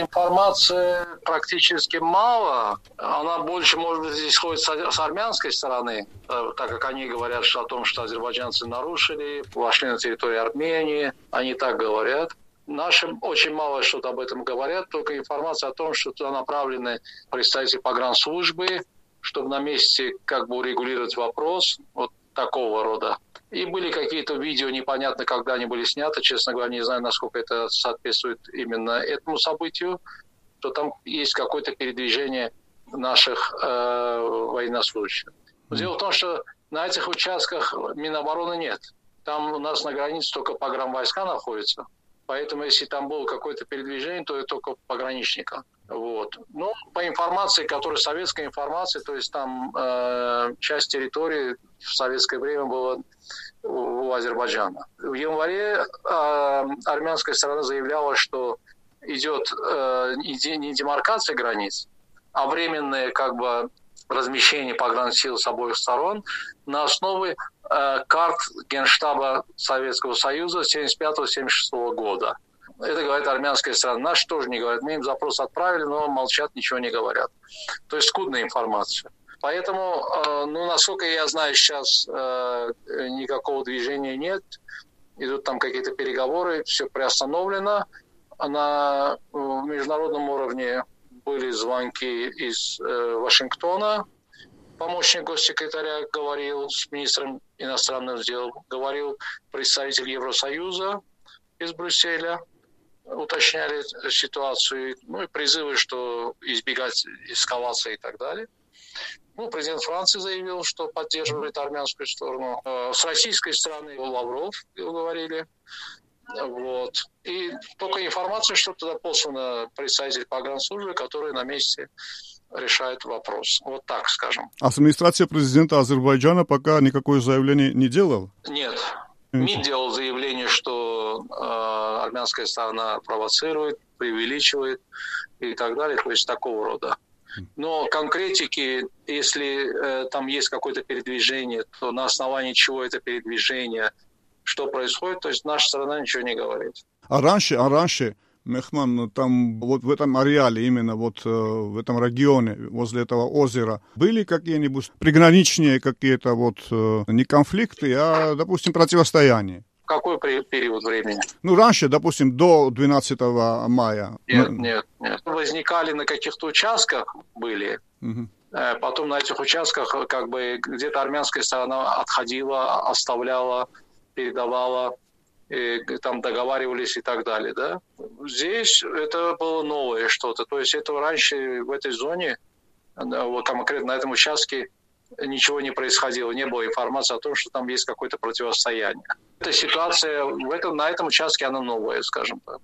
Информации практически мало. Она больше, может быть, исходит с армянской стороны, э, так как они говорят что о том, что азербайджанцы нарушили, вошли на территорию Армении. Они так говорят. Наши очень мало что-то об этом говорят, только информация о том, что туда направлены представители погранслужбы, чтобы на месте как бы урегулировать вопрос вот такого рода. И были какие-то видео, непонятно, когда они были сняты, честно говоря, не знаю, насколько это соответствует именно этому событию, что там есть какое-то передвижение наших э, военнослужащих. Дело в том, что на этих участках Минобороны нет. Там у нас на границе только погранвойска находятся. Поэтому, если там было какое-то передвижение, то это только пограничника. Вот. Ну, по информации, которая советская информация, то есть там э, часть территории в советское время была у Азербайджана. В январе э, армянская сторона заявляла, что идет э, не демаркация границ, а временное как бы размещение погрансил с обоих сторон на основе э, карт Генштаба Советского Союза 75-76 года. Это говорит армянская сторона. Наши тоже не говорят. Мы им запрос отправили, но молчат, ничего не говорят. То есть скудная информация. Поэтому, э, ну, насколько я знаю, сейчас э, никакого движения нет. Идут там какие-то переговоры, все приостановлено. На международном уровне были звонки из э, Вашингтона. Помощник госсекретаря говорил с министром иностранных дел, говорил представитель Евросоюза из Брюсселя уточняли ситуацию, ну и призывы, что избегать эскалации и так далее. Ну, президент Франции заявил, что поддерживает армянскую сторону. Э, с российской стороны Лавров говорили. Вот. И только информация, что туда послано представитель погранслужбы, который на месте решает вопрос. Вот так скажем. Администрация президента Азербайджана пока никакое заявление не делал? Нет. МИД делал заявление, что э, армянская сторона провоцирует, преувеличивает и так далее, то есть такого рода. Но конкретики, если э, там есть какое-то передвижение, то на основании чего это передвижение, что происходит, то есть наша сторона ничего не говорит. А раньше, а раньше, Мехман, там вот в этом ареале, именно вот э, в этом регионе, возле этого озера, были какие-нибудь приграничные какие-то вот э, не конфликты, а, допустим, противостояния? Какой период времени? Ну, раньше, допустим, до 12 мая. Нет, нет, нет. Возникали на каких-то участках, были. Угу. Потом на этих участках как бы где-то армянская сторона отходила, оставляла, передавала, и там договаривались и так далее, да. Здесь это было новое что-то. То есть это раньше в этой зоне, вот конкретно на этом участке, ничего не происходило, не было информации о том, что там есть какое-то противостояние. Эта ситуация в этом, на этом участке, она новая, скажем так.